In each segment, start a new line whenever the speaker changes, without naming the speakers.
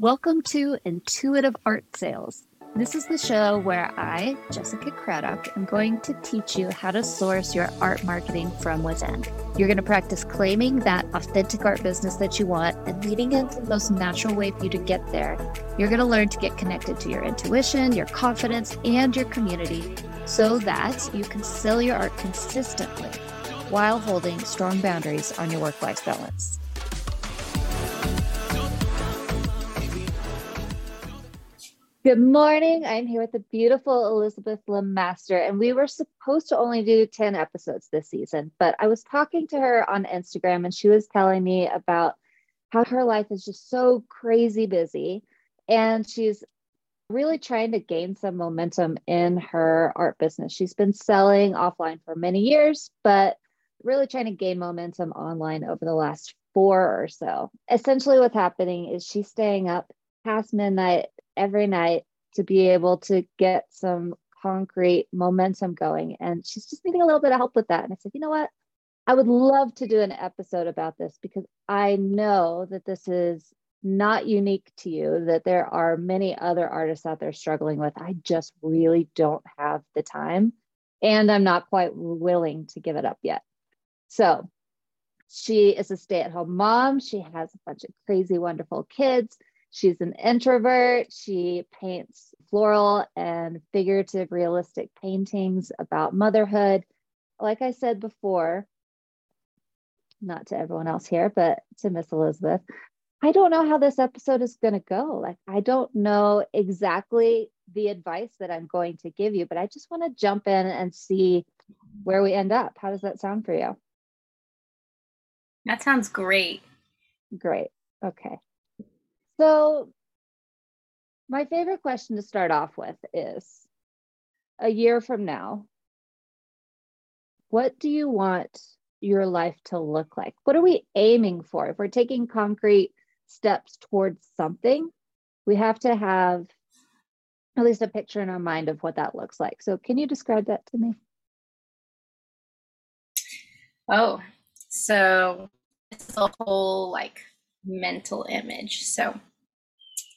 Welcome to Intuitive Art Sales. This is the show where I, Jessica Craddock, am going to teach you how to source your art marketing from within. You're going to practice claiming that authentic art business that you want and leading into the most natural way for you to get there. You're going to learn to get connected to your intuition, your confidence, and your community so that you can sell your art consistently while holding strong boundaries on your work life balance. Good morning. I'm here with the beautiful Elizabeth LeMaster, and we were supposed to only do 10 episodes this season, but I was talking to her on Instagram and she was telling me about how her life is just so crazy busy. And she's really trying to gain some momentum in her art business. She's been selling offline for many years, but really trying to gain momentum online over the last four or so. Essentially, what's happening is she's staying up past midnight every night to be able to get some concrete momentum going. And she's just needing a little bit of help with that. And I said, you know what? I would love to do an episode about this because I know that this is not unique to you, that there are many other artists out there struggling with. I just really don't have the time and I'm not quite willing to give it up yet. So she is a stay at home mom. She has a bunch of crazy, wonderful kids. She's an introvert. She paints floral and figurative realistic paintings about motherhood. Like I said before, not to everyone else here, but to Miss Elizabeth, I don't know how this episode is going to go. Like, I don't know exactly the advice that I'm going to give you, but I just want to jump in and see where we end up. How does that sound for you?
That sounds great.
Great. Okay. So, my favorite question to start off with is a year from now, what do you want your life to look like? What are we aiming for? If we're taking concrete steps towards something, we have to have at least a picture in our mind of what that looks like. So, can you describe that to me?
Oh, so it's a whole like mental image. So,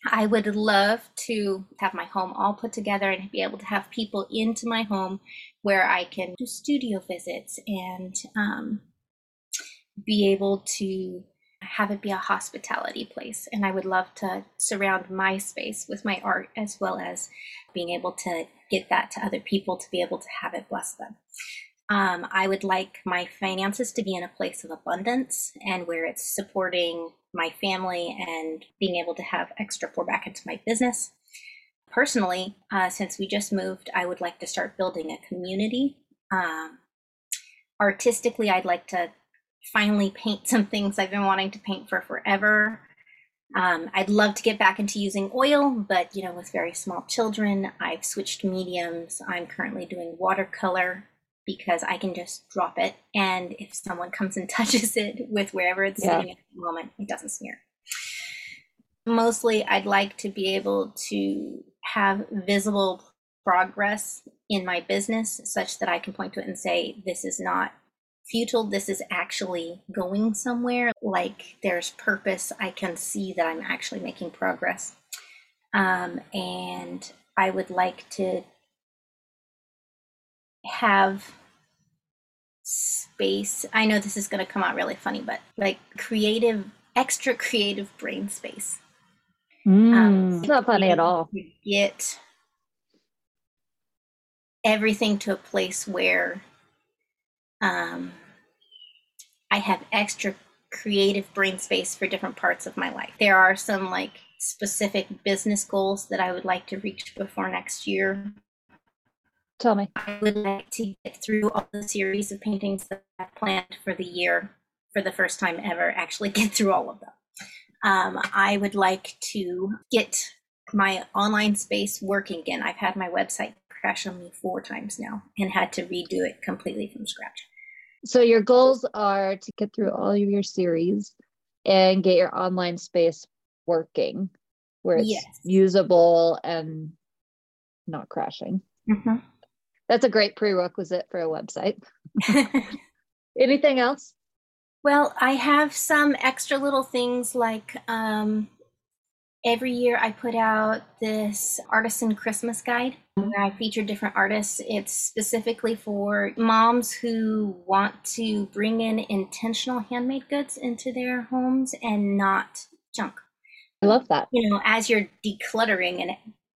I would love to have my home all put together and be able to have people into my home where I can do studio visits and um, be able to have it be a hospitality place. And I would love to surround my space with my art as well as being able to get that to other people to be able to have it bless them. Um, I would like my finances to be in a place of abundance and where it's supporting my family and being able to have extra pour back into my business. Personally, uh, since we just moved, I would like to start building a community. Um, artistically, I'd like to finally paint some things I've been wanting to paint for forever. Um, I'd love to get back into using oil, but you know, with very small children, I've switched mediums. I'm currently doing watercolor because I can just drop it. And if someone comes and touches it with wherever it's yeah. sitting at the moment, it doesn't smear. Mostly, I'd like to be able to have visible progress in my business such that I can point to it and say, this is not futile. This is actually going somewhere. Like there's purpose. I can see that I'm actually making progress. Um, and I would like to have space. I know this is going to come out really funny, but like creative, extra creative brain space.
Mm, um, it's not funny at all.
Get everything to a place where um, I have extra creative brain space for different parts of my life. There are some like specific business goals that I would like to reach before next year.
Tell me.
I would like to get through all the series of paintings that I planned for the year for the first time ever, actually get through all of them. Um, I would like to get my online space working again. I've had my website crash on me four times now and had to redo it completely from scratch.
So, your goals are to get through all of your series and get your online space working where it's yes. usable and not crashing. Mm-hmm. That's a great prerequisite for a website. Anything else?
Well, I have some extra little things like um, every year I put out this artisan Christmas guide where I feature different artists. It's specifically for moms who want to bring in intentional handmade goods into their homes and not junk.
I love that.
You know, as you're decluttering and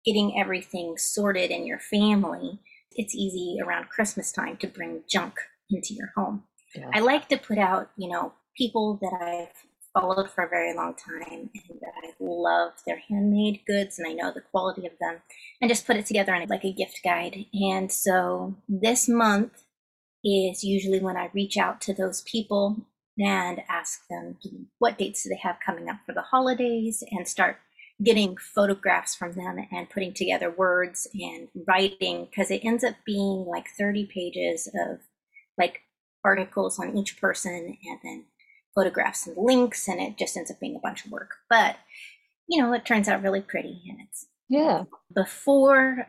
getting everything sorted in your family, it's easy around Christmas time to bring junk into your home. Yeah. I like to put out, you know, people that I've followed for a very long time and that I love their handmade goods and I know the quality of them and just put it together in like a gift guide. And so this month is usually when I reach out to those people and ask them what dates do they have coming up for the holidays and start getting photographs from them and putting together words and writing because it ends up being like 30 pages of like articles on each person and then photographs and links and it just ends up being a bunch of work. But you know it turns out really pretty and it's
yeah.
Before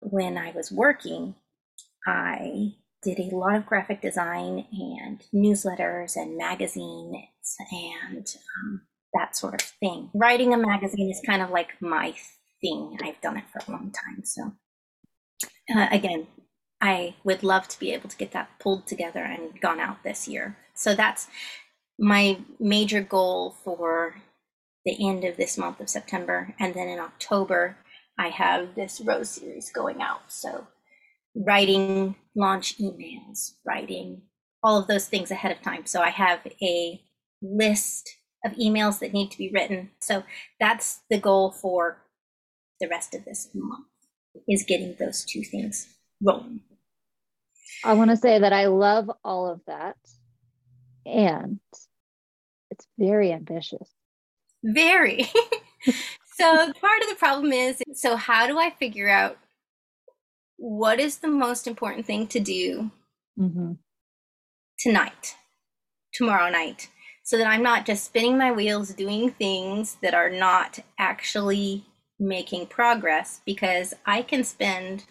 when i was working i did a lot of graphic design and newsletters and magazines and um, that sort of thing writing a magazine is kind of like my thing i've done it for a long time so uh, again i would love to be able to get that pulled together and gone out this year so that's my major goal for the end of this month of September. And then in October, I have this Rose series going out. So writing launch emails, writing all of those things ahead of time. So I have a list of emails that need to be written. So that's the goal for the rest of this month is getting those two things rolling.
I want to say that I love all of that. And it's very ambitious.
Very. so part of the problem is so how do I figure out what is the most important thing to do mm-hmm. tonight, tomorrow night, so that I'm not just spinning my wheels doing things that are not actually making progress because I can spend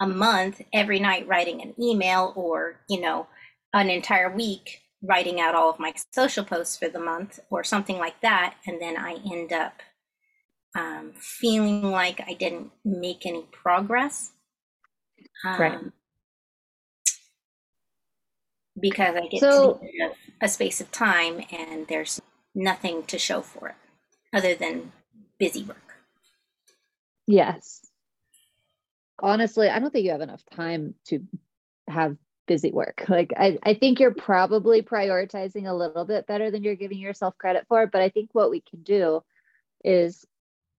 a month every night writing an email or, you know, an entire week writing out all of my social posts for the month or something like that. And then I end up um, feeling like I didn't make any progress. Um, right. Because I get so, to the a space of time and there's nothing to show for it other than busy work.
Yes. Honestly, I don't think you have enough time to have busy work. Like I, I think you're probably prioritizing a little bit better than you're giving yourself credit for. But I think what we can do is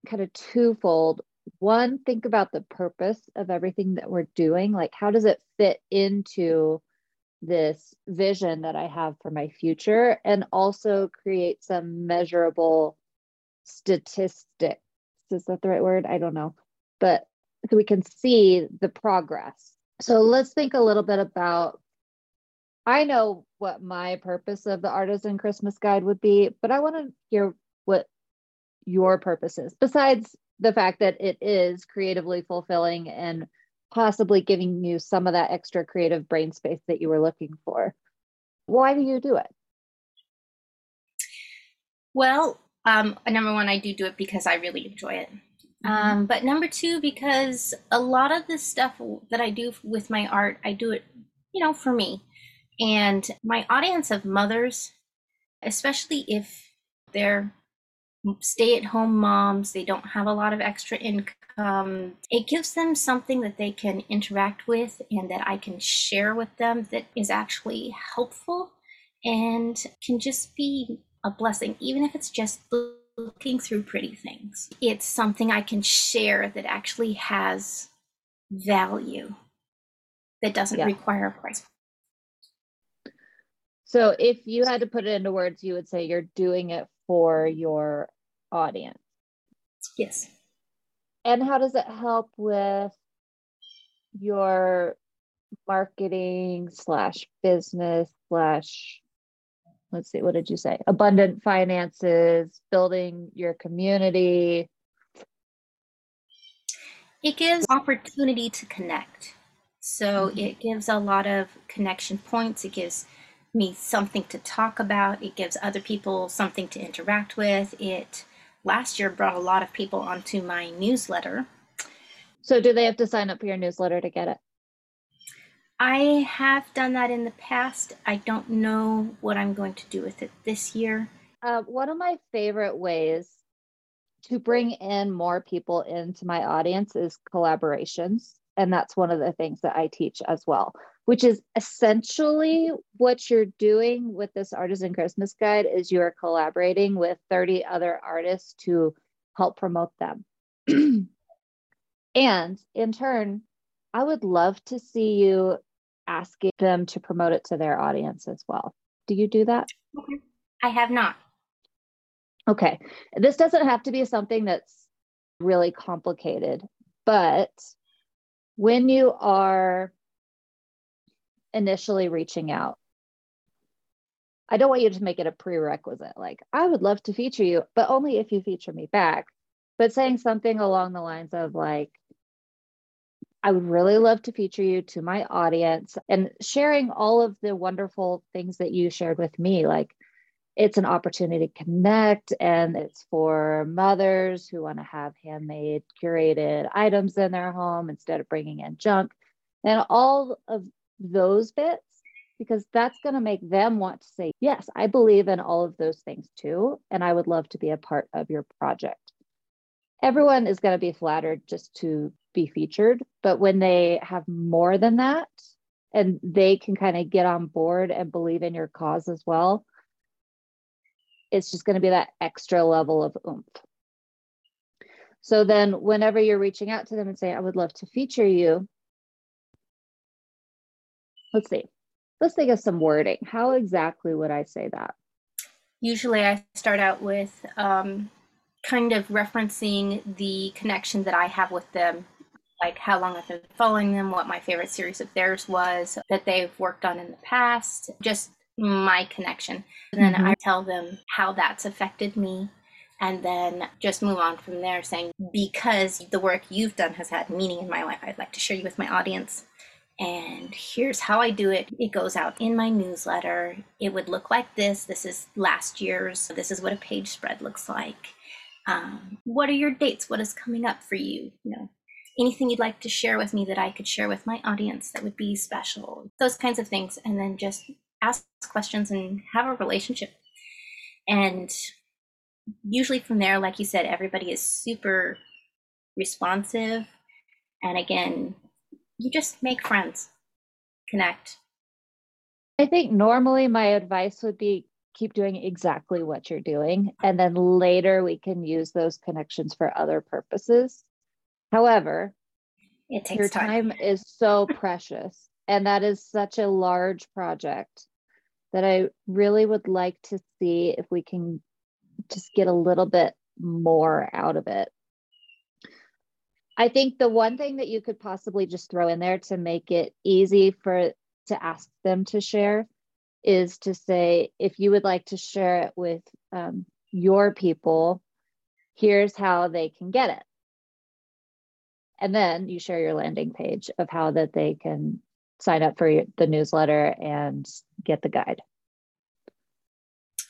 kind of twofold. One, think about the purpose of everything that we're doing. Like, how does it fit into this vision that I have for my future? And also create some measurable statistics. Is that the right word? I don't know. But so we can see the progress so let's think a little bit about I know what my purpose of the artisan Christmas guide would be, but I want to hear what your purpose is, besides the fact that it is creatively fulfilling and possibly giving you some of that extra creative brain space that you were looking for. Why do you do it?
Well, um, number one, I do do it because I really enjoy it. Mm-hmm. Um, but number two, because a lot of the stuff that I do with my art, I do it, you know, for me. And my audience of mothers, especially if they're stay at home moms, they don't have a lot of extra income, it gives them something that they can interact with and that I can share with them that is actually helpful and can just be a blessing, even if it's just looking through pretty things. It's something I can share that actually has value that doesn't yeah. require a price.
So if you had to put it into words, you would say you're doing it for your audience.
Yes.
And how does it help with your marketing slash business slash let's see, what did you say? Abundant finances, building your community.
It gives opportunity to connect. So mm-hmm. it gives a lot of connection points. It gives me something to talk about. It gives other people something to interact with. It last year brought a lot of people onto my newsletter.
So, do they have to sign up for your newsletter to get it?
I have done that in the past. I don't know what I'm going to do with it this year.
Uh, one of my favorite ways to bring in more people into my audience is collaborations. And that's one of the things that I teach as well, which is essentially what you're doing with this artisan Christmas guide is you're collaborating with 30 other artists to help promote them. and in turn, I would love to see you asking them to promote it to their audience as well. Do you do that?
Okay. I have not.
Okay. This doesn't have to be something that's really complicated, but when you are initially reaching out, I don't want you to make it a prerequisite. Like, I would love to feature you, but only if you feature me back. But saying something along the lines of, like, I would really love to feature you to my audience and sharing all of the wonderful things that you shared with me. Like, it's an opportunity to connect, and it's for mothers who want to have handmade, curated items in their home instead of bringing in junk, and all of those bits, because that's going to make them want to say, Yes, I believe in all of those things too, and I would love to be a part of your project. Everyone is going to be flattered just to be featured. But when they have more than that and they can kind of get on board and believe in your cause as well, it's just going to be that extra level of oomph. So then, whenever you're reaching out to them and saying, I would love to feature you, let's see, let's think of some wording. How exactly would I say that?
Usually, I start out with um, kind of referencing the connection that I have with them like how long I've been following them, what my favorite series of theirs was that they've worked on in the past, just my connection. And then mm-hmm. I tell them how that's affected me. And then just move on from there, saying, because the work you've done has had meaning in my life, I'd like to share you with my audience. And here's how I do it. It goes out in my newsletter. It would look like this. This is last year's. This is what a page spread looks like. Um, what are your dates? What is coming up for you? You know, anything you'd like to share with me that I could share with my audience that would be special, those kinds of things. And then just ask questions and have a relationship. And usually from there, like you said, everybody is super responsive. And again, you just make friends, connect.
I think normally my advice would be keep doing exactly what you're doing. And then later we can use those connections for other purposes. However,
it takes
your
time.
time is so precious. And that is such a large project that I really would like to see if we can just get a little bit more out of it. I think the one thing that you could possibly just throw in there to make it easy for to ask them to share is to say if you would like to share it with um, your people, here's how they can get it. And then you share your landing page of how that they can sign up for the newsletter and get the guide.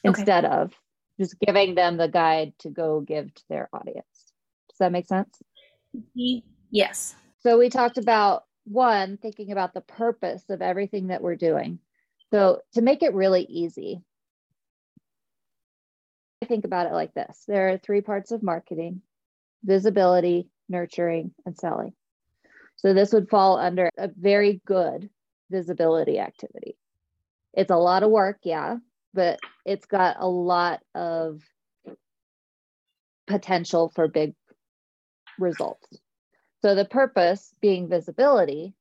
Okay. instead of just giving them the guide to go give to their audience. Does that make sense
yes
so we talked about one thinking about the purpose of everything that we're doing so to make it really easy I think about it like this there are three parts of marketing visibility nurturing, and selling. So this would fall under a very good visibility activity. It's a lot of work, yeah, but it's got a lot of potential for big results. So the purpose being visibility,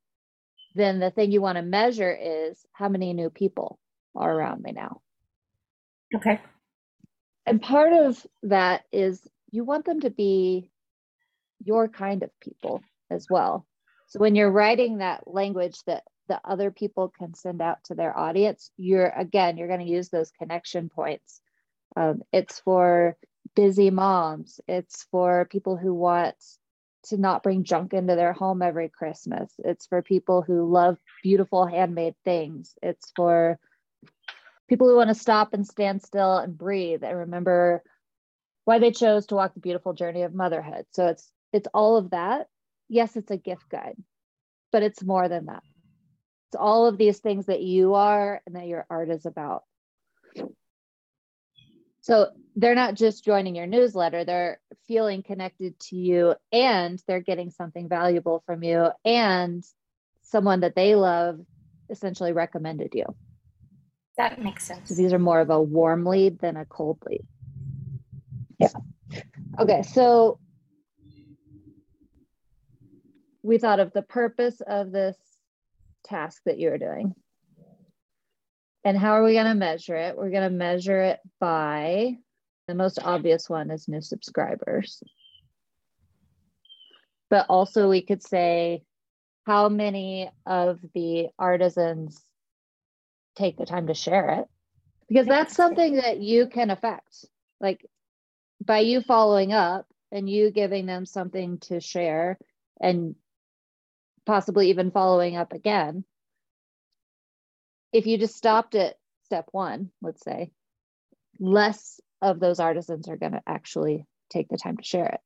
then the thing you want to measure is how many new people are around me now.
Okay.
And part of that is you want them to be your kind of people as well. So when you're writing that language that the other people can send out to their audience, you're again, you're going to use those connection points. Um, it's for busy moms. It's for people who want to not bring junk into their home every Christmas. It's for people who love beautiful handmade things. It's for people who want to stop and stand still and breathe and remember why they chose to walk the beautiful journey of motherhood. So it's it's all of that. Yes, it's a gift guide, but it's more than that. It's all of these things that you are and that your art is about. So they're not just joining your newsletter, they're feeling connected to you and they're getting something valuable from you and someone that they love essentially recommended you.
That makes sense.
So these are more of a warm lead than a cold lead. Yeah. Okay, so we thought of the purpose of this task that you're doing. And how are we going to measure it? We're going to measure it by the most obvious one is new subscribers. But also, we could say how many of the artisans take the time to share it because that's something that you can affect. Like by you following up and you giving them something to share and possibly even following up again if you just stopped at step one, let's say, less of those artisans are going to actually take the time to share it.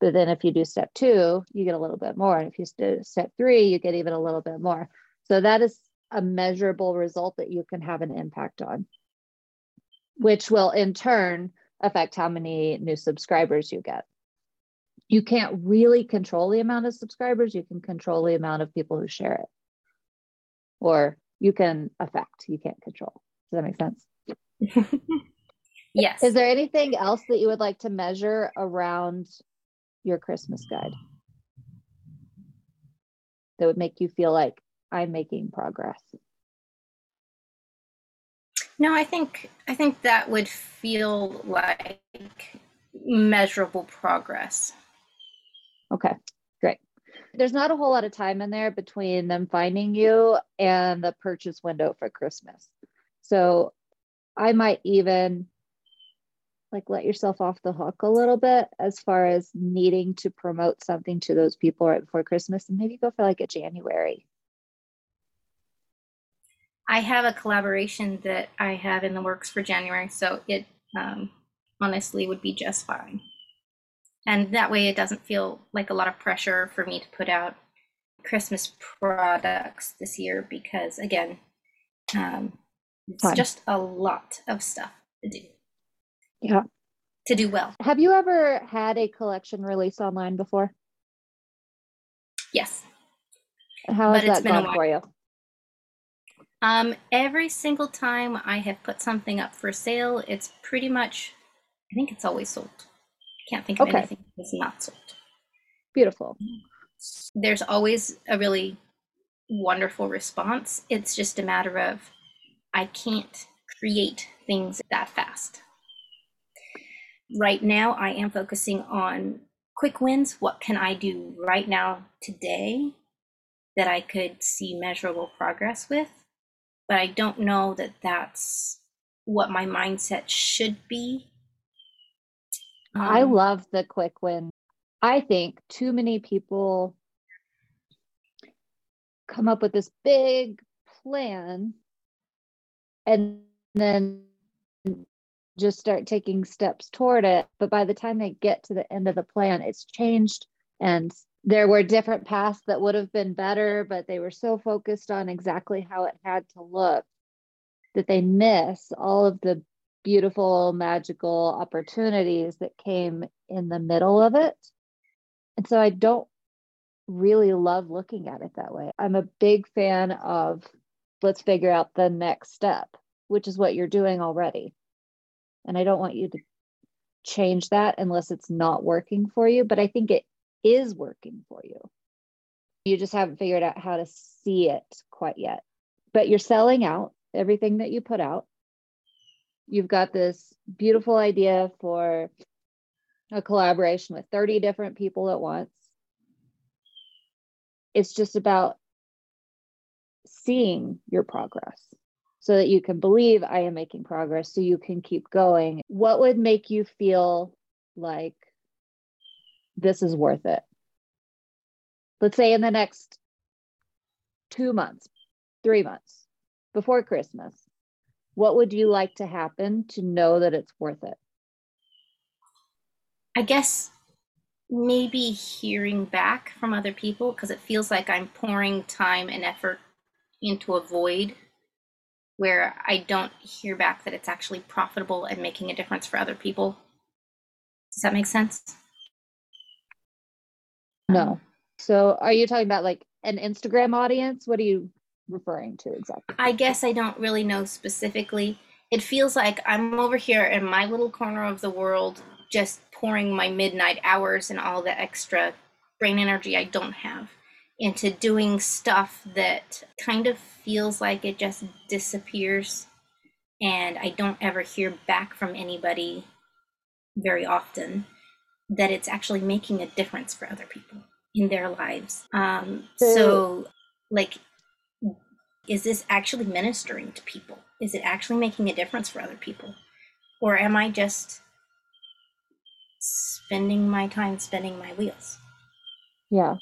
But then if you do step two, you get a little bit more. And if you do uh, step three, you get even a little bit more. So that is a measurable result that you can have an impact on, which will in turn affect how many new subscribers you get. You can't really control the amount of subscribers, you can control the amount of people who share it or you can affect, you can't control. Does that make sense?
yes.
Is there anything else that you would like to measure around your Christmas guide that would make you feel like I'm making progress?
No, I think I think that would feel like measurable progress.
Okay there's not a whole lot of time in there between them finding you and the purchase window for Christmas. So I might even like let yourself off the hook a little bit as far as needing to promote something to those people right before Christmas and maybe go for like a January.
I have a collaboration that I have in the works for January, so it um, honestly would be just fine and that way it doesn't feel like a lot of pressure for me to put out christmas products this year because again um, it's Fun. just a lot of stuff to do.
Yeah.
To do well.
Have you ever had a collection release online before?
Yes.
How has that gone for you?
Um, every single time I have put something up for sale, it's pretty much, I think it's always sold. Can't think of okay. anything that's not sold.
Beautiful.
There's always a really wonderful response. It's just a matter of I can't create things that fast. Right now, I am focusing on quick wins. What can I do right now, today, that I could see measurable progress with? But I don't know that that's what my mindset should be
um, I love the quick win. I think too many people come up with this big plan and then just start taking steps toward it. But by the time they get to the end of the plan, it's changed and there were different paths that would have been better, but they were so focused on exactly how it had to look that they miss all of the beautiful, magical opportunities that came in the middle of it. And so I don't really love looking at it that way. I'm a big fan of let's figure out the next step, which is what you're doing already. And I don't want you to change that unless it's not working for you, but I think it is working for you. You just haven't figured out how to see it quite yet. But you're selling out everything that you put out you've got this beautiful idea for a collaboration with 30 different people at once. It's just about seeing your progress so that you can believe I am making progress so you can keep going. What would make you feel like this is worth it? Let's say in the next two months, three months before Christmas, what would you like to happen to know that it's worth it?
I guess maybe hearing back from other people because it feels like I'm pouring time and effort into a void where I don't hear back that it's actually profitable and making a difference for other people. Does that make sense?
No. So are you talking about like an Instagram audience? What do you referring to exactly?
I guess I don't really know specifically. It feels like I'm over here in my little corner of the world, just pouring my midnight hours and all the extra brain energy I don't have into doing stuff that kind of feels like it just disappears. And I don't ever hear back from anybody very often that it's actually making a difference for other people in their lives. Um, so, like, is this actually ministering to people? Is it actually making a difference for other people? Or am I just spending my time spinning my wheels?
Yeah.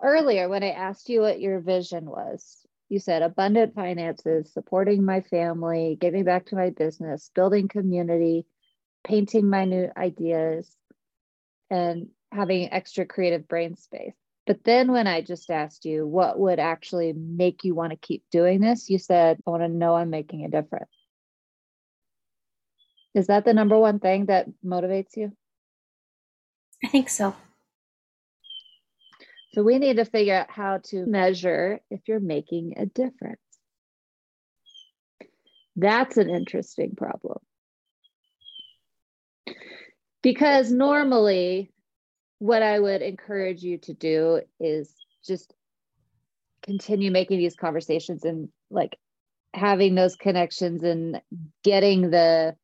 Earlier, when I asked you what your vision was, you said abundant finances, supporting my family, giving back to my business, building community, painting my new ideas, and having extra creative brain space. But then when I just asked you what would actually make you want to keep doing this, you said, I want to know I'm making a difference. Is that the number one thing that motivates you?
I think so.
So we need to figure out how to measure if you're making a difference. That's an interesting problem. Because normally what I would encourage you to do is just continue making these conversations and like having those connections and getting the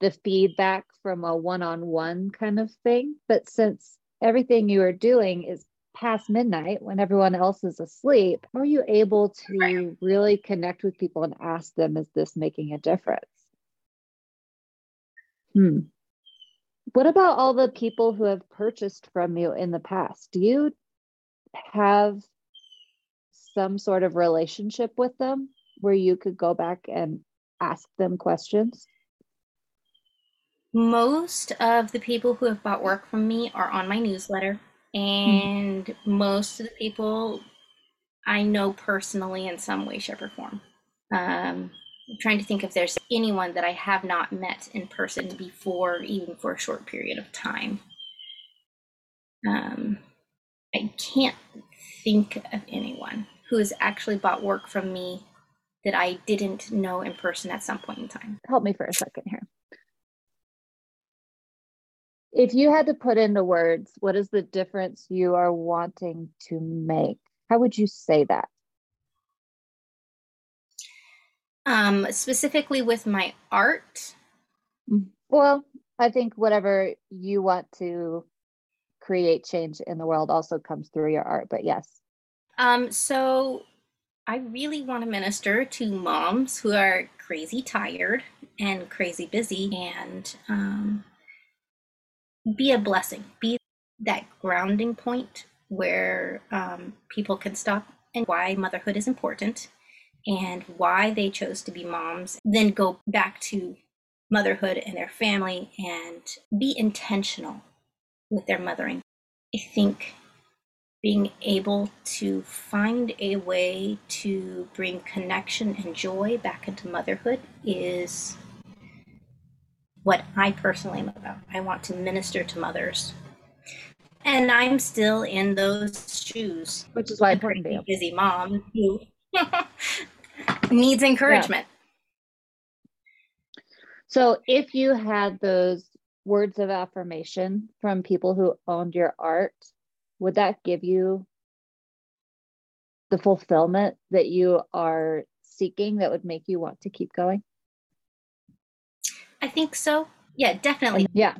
the feedback from a one-on-one kind of thing. But since everything you are doing is past midnight when everyone else is asleep are you able to really connect with people and ask them is this making a difference? Hmm what about all the people who have purchased from you in the past? Do you have some sort of relationship with them where you could go back and ask them questions?
Most of the people who have bought work from me are on my newsletter, and mm-hmm. most of the people I know personally in some way, shape, or form. Um, Trying to think if there's anyone that I have not met in person before, even for a short period of time. Um, I can't think of anyone who has actually bought work from me that I didn't know in person at some point in time.
Help me for a second here. If you had to put into words, what is the difference you are wanting to make? How would you say that?
Um, specifically with my art.
Well, I think whatever you want to create change in the world also comes through your art, but yes.
Um, so I really want to minister to moms who are crazy tired and crazy busy and um, be a blessing, be that grounding point where um, people can stop and why motherhood is important and why they chose to be moms, then go back to motherhood and their family and be intentional with their mothering. I think being able to find a way to bring connection and joy back into motherhood is what I personally am about. I want to minister to mothers. And I'm still in those shoes.
Which is why I'm important
to busy mom needs encouragement.
Yeah. So if you had those words of affirmation from people who owned your art, would that give you the fulfillment that you are seeking that would make you want to keep going?
I think so. Yeah, definitely.
Yeah.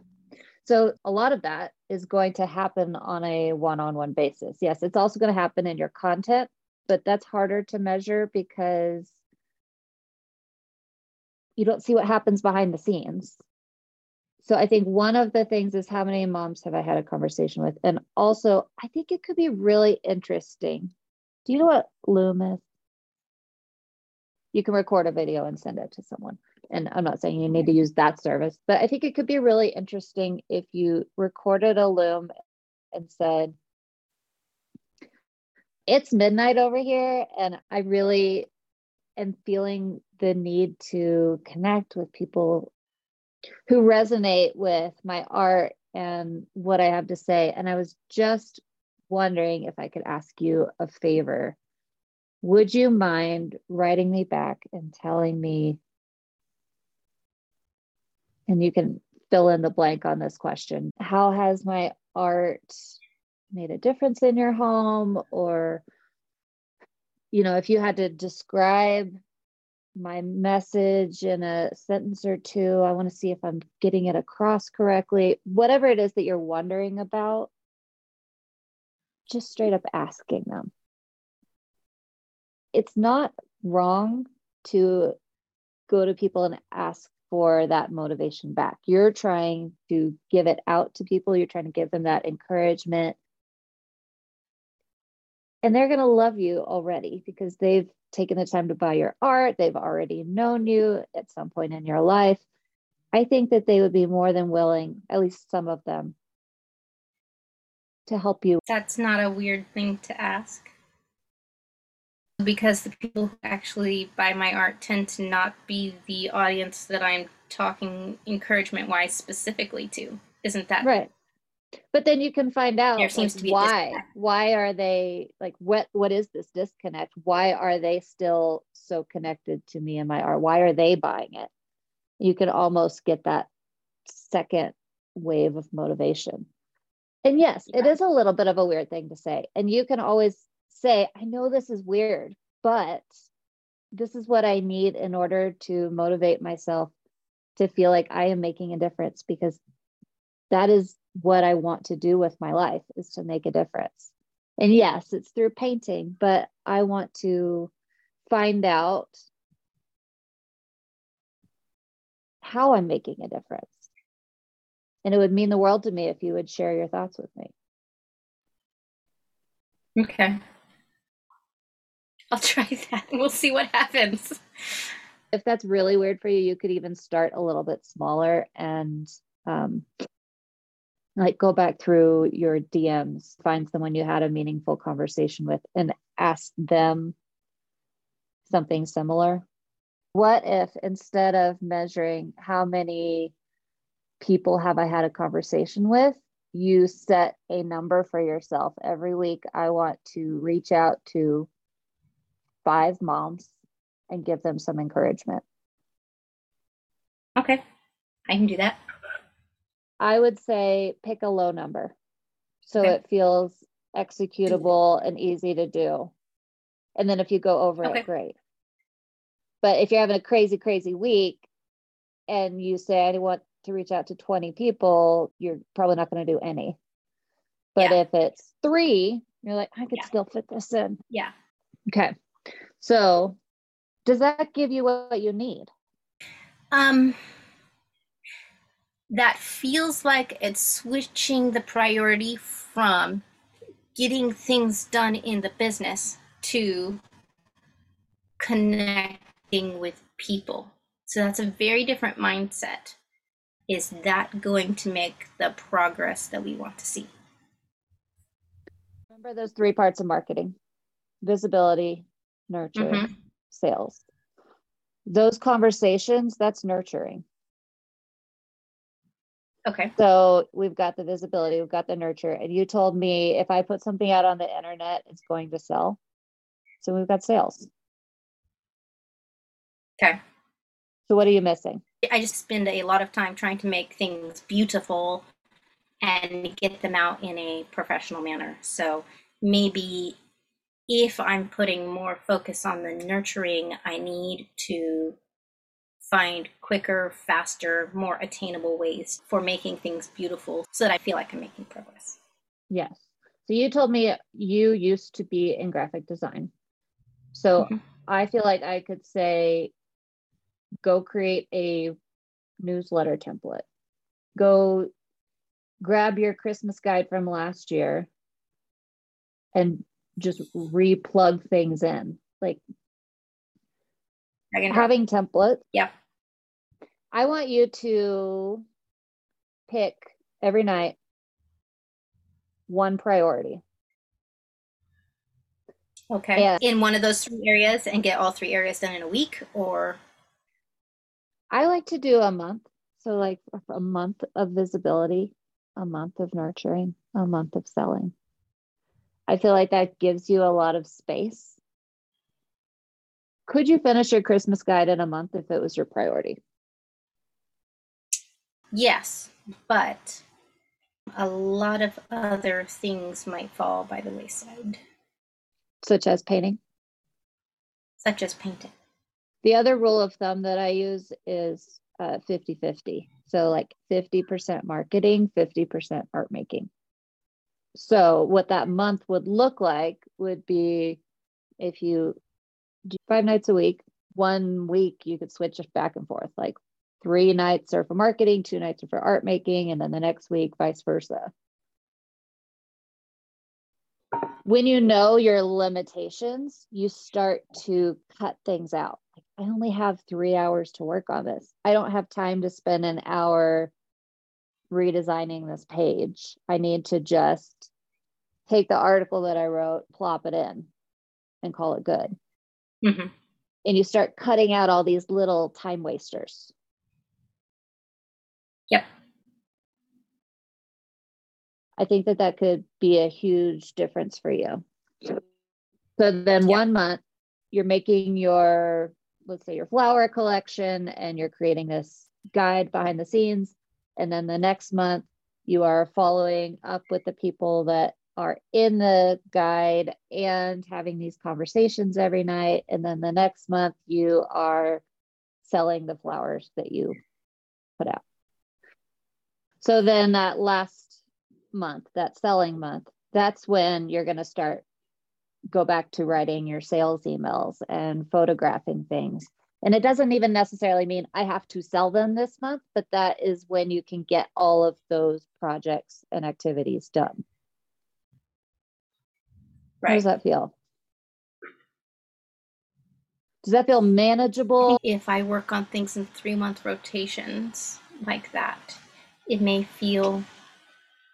So a lot of that is going to happen on a one on one basis. Yes, it's also going to happen in your content, but that's harder to measure because you don't see what happens behind the scenes. So I think one of the things is how many moms have I had a conversation with? And also, I think it could be really interesting. Do you know what Loom is? You can record a video and send it to someone. and I'm not saying you need to use that service, but I think it could be really interesting if you recorded a loom and said, It's midnight over here, and I really am feeling the need to connect with people who resonate with my art and what I have to say. And I was just wondering if I could ask you a favor. Would you mind writing me back and telling me? And you can fill in the blank on this question. How has my art made a difference in your home? Or, you know, if you had to describe my message in a sentence or two. I want to see if I'm getting it across correctly. Whatever it is that you're wondering about, just straight up asking them. It's not wrong to go to people and ask for that motivation back. You're trying to give it out to people, you're trying to give them that encouragement. And they're going to love you already because they've taken the time to buy your art, they've already known you at some point in your life. I think that they would be more than willing, at least some of them, to help you.
That's not a weird thing to ask. Because the people who actually buy my art tend to not be the audience that I'm talking encouragement wise specifically to. Isn't that
right? But then you can find out like, why why are they like what what is this disconnect? Why are they still so connected to me and my art? Why are they buying it? You can almost get that second wave of motivation. And yes yeah. it is a little bit of a weird thing to say. And you can always say i know this is weird but this is what i need in order to motivate myself to feel like i am making a difference because that is what I want to do with my life is to make a difference. And yes, it's through painting, but I want to find out how I'm making a difference. And it would mean the world to me if you would share your thoughts with me.
Okay. I'll try that. We'll see what happens.
If that's really weird for you, you could even start a little bit smaller and um, like go back through your DMs, find someone you had a meaningful conversation with and ask them something similar. What if instead of measuring how many people have I had a conversation with, you set a number for yourself every week? I want to reach out to five moms and give them some encouragement.
Okay, I can do that.
I would say pick a low number so okay. it feels executable and easy to do. And then if you go over okay. it, great. But if you're having a crazy, crazy week and you say, I want to reach out to 20 people, you're probably not going to do any. But yeah. if it's three, you're like, I could yeah. still fit this in.
Yeah.
Okay. So does that give you what you need?
Um, that feels like it's switching the priority from getting things done in the business to connecting with people. So that's a very different mindset. Is that going to make the progress that we want to see?
Remember those three parts of marketing visibility, nurture, mm-hmm. sales. Those conversations, that's nurturing.
Okay.
So we've got the visibility, we've got the nurture. And you told me if I put something out on the internet, it's going to sell. So we've got sales.
Okay.
So what are you missing?
I just spend a lot of time trying to make things beautiful and get them out in a professional manner. So maybe if I'm putting more focus on the nurturing, I need to find quicker, faster, more attainable ways for making things beautiful so that I feel like I'm making progress.
Yes. So you told me you used to be in graphic design. So mm-hmm. I feel like I could say, go create a newsletter template. Go grab your Christmas guide from last year and just replug things in. Like having templates.
Yeah
I want you to pick every night one priority.
Okay. Yeah. In one of those three areas and get all three areas done in a week or
I like to do a month. So like a month of visibility, a month of nurturing, a month of selling. I feel like that gives you a lot of space. Could you finish your Christmas guide in a month if it was your priority?
Yes, but a lot of other things might fall by the wayside.
Such as painting?
Such as painting.
The other rule of thumb that I use is uh, 50 50. So, like 50% marketing, 50% art making. So, what that month would look like would be if you five nights a week, one week you could switch back and forth. Like three nights are for marketing, two nights are for art making, and then the next week, vice versa. When you know your limitations, you start to cut things out. I only have three hours to work on this. I don't have time to spend an hour redesigning this page. I need to just take the article that I wrote, plop it in, and call it good. Mm-hmm. And you start cutting out all these little time wasters.
Yep.
I think that that could be a huge difference for you. So then yep. one month you're making your, let's say your flower collection and you're creating this guide behind the scenes. And then the next month you are following up with the people that are in the guide and having these conversations every night. And then the next month you are selling the flowers that you put out. So then that last month, that selling month, that's when you're going to start go back to writing your sales emails and photographing things. And it doesn't even necessarily mean I have to sell them this month, but that is when you can get all of those projects and activities done. Right. How does that feel? Does that feel manageable?
If I work on things in three month rotations like that, it may feel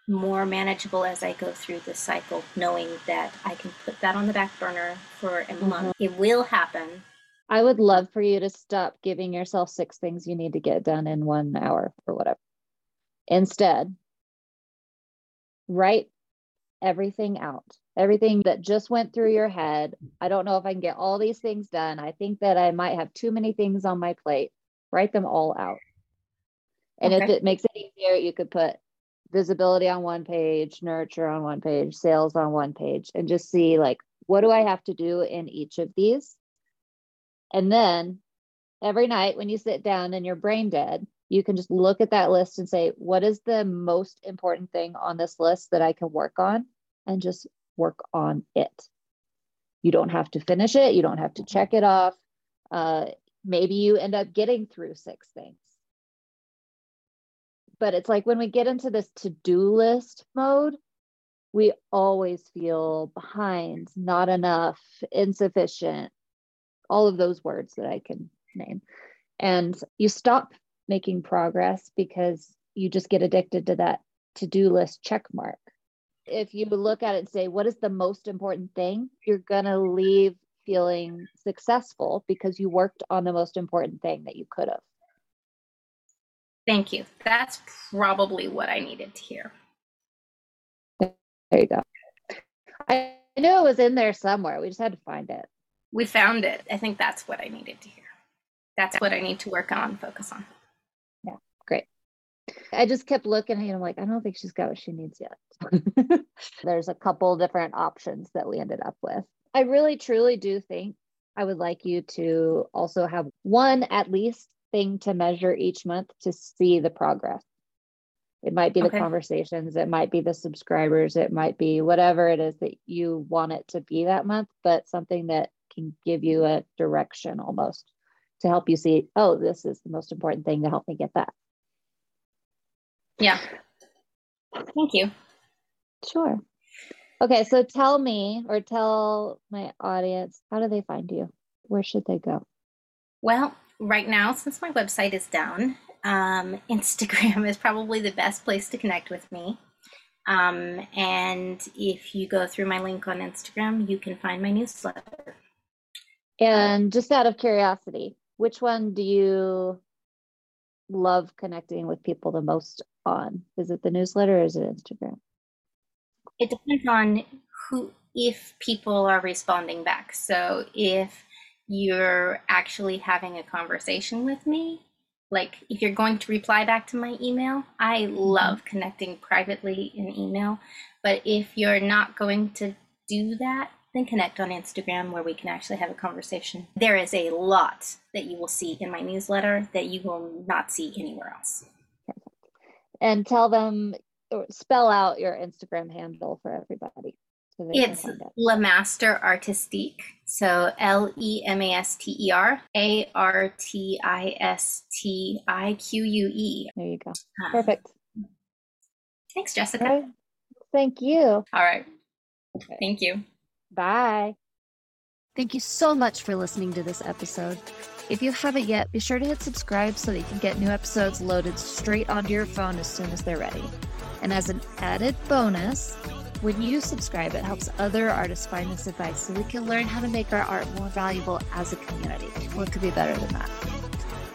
more manageable as I go through the cycle, knowing that I can put that on the back burner for a mm-hmm. month. It will happen.
I would love for you to stop giving yourself six things you need to get done in one hour or whatever. Instead, write everything out, everything that just went through your head. I don't know if I can get all these things done. I think that I might have too many things on my plate. Write them all out. And okay. if it makes it easier, you could put visibility on one page, nurture on one page, sales on one page, and just see like, what do I have to do in each of these? And then every night when you sit down and you're brain dead, you can just look at that list and say, what is the most important thing on this list that I can work on? And just work on it. You don't have to finish it, you don't have to check it off. Uh, maybe you end up getting through six things but it's like when we get into this to-do list mode we always feel behind not enough insufficient all of those words that i can name and you stop making progress because you just get addicted to that to-do list check mark if you look at it and say what is the most important thing you're going to leave feeling successful because you worked on the most important thing that you could have
Thank you. That's probably what I needed to hear.
There you go. I knew it was in there somewhere. We just had to find it.
We found it. I think that's what I needed to hear. That's what I need to work on, focus on.
I just kept looking and I'm like, I don't think she's got what she needs yet. There's a couple different options that we ended up with. I really truly do think I would like you to also have one at least thing to measure each month to see the progress. It might be the okay. conversations, it might be the subscribers, it might be whatever it is that you want it to be that month, but something that can give you a direction almost to help you see, oh, this is the most important thing to help me get that.
Yeah. Thank you.
Sure. Okay, so tell me or tell my audience, how do they find you? Where should they go?
Well, right now, since my website is down, um, Instagram is probably the best place to connect with me. Um, and if you go through my link on Instagram, you can find my newsletter.
And just out of curiosity, which one do you love connecting with people the most on? Is it the newsletter or is it Instagram?
It depends on who, if people are responding back. So if you're actually having a conversation with me, like if you're going to reply back to my email, I mm-hmm. love connecting privately in email. But if you're not going to do that, then connect on Instagram where we can actually have a conversation. There is a lot that you will see in my newsletter that you will not see anywhere else.
And tell them, spell out your Instagram handle for everybody.
So it's LeMaster Artistique. So L E M A S T E R A R T I S T I Q U E.
There you go. Uh, Perfect.
Thanks, Jessica. Right.
Thank you.
All right. Okay. Thank you.
Bye. Thank you so much for listening to this episode. If you haven't yet, be sure to hit subscribe so that you can get new episodes loaded straight onto your phone as soon as they're ready. And as an added bonus, when you subscribe, it helps other artists find this advice so we can learn how to make our art more valuable as a community. What could be better than that?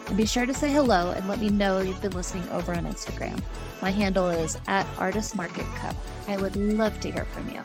And be sure to say hello and let me know you've been listening over on Instagram. My handle is at Artist Market Cup. I would love to hear from you.